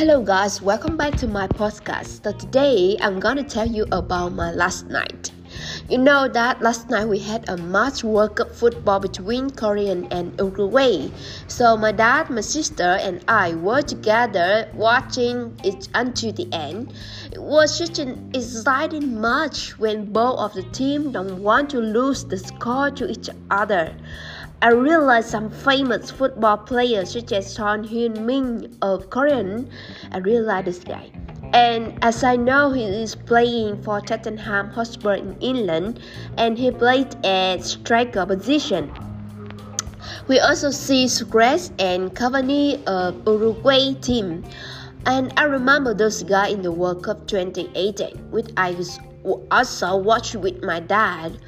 Hello, guys, welcome back to my podcast. So, today I'm gonna tell you about my last night. You know that last night we had a match World Cup football between Korea and Uruguay. So my dad, my sister, and I were together watching it until the end. It was such an exciting match when both of the teams don't want to lose the score to each other. I realized some famous football players such as Son Heung-min of Korean. I realized this guy. And as I know, he is playing for Tottenham Hotspur in England, and he played at striker position. We also see Suarez and Cavani of Uruguay team. And I remember those guys in the World Cup 2018, which I also watched with my dad.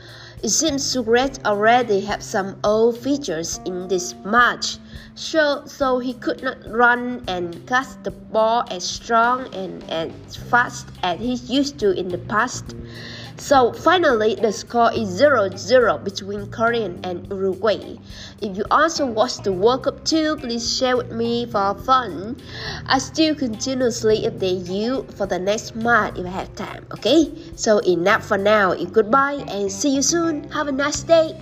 It seems Suarez already had some old features in this match, so, so he could not run and cast the ball as strong and as fast as he used to in the past. So finally, the score is 0-0 between Korea and Uruguay. If you also watch the World Cup too, please share with me for fun. I still continuously update you for the next month if I have time, okay? So enough for now. Goodbye and see you soon. Have a nice day.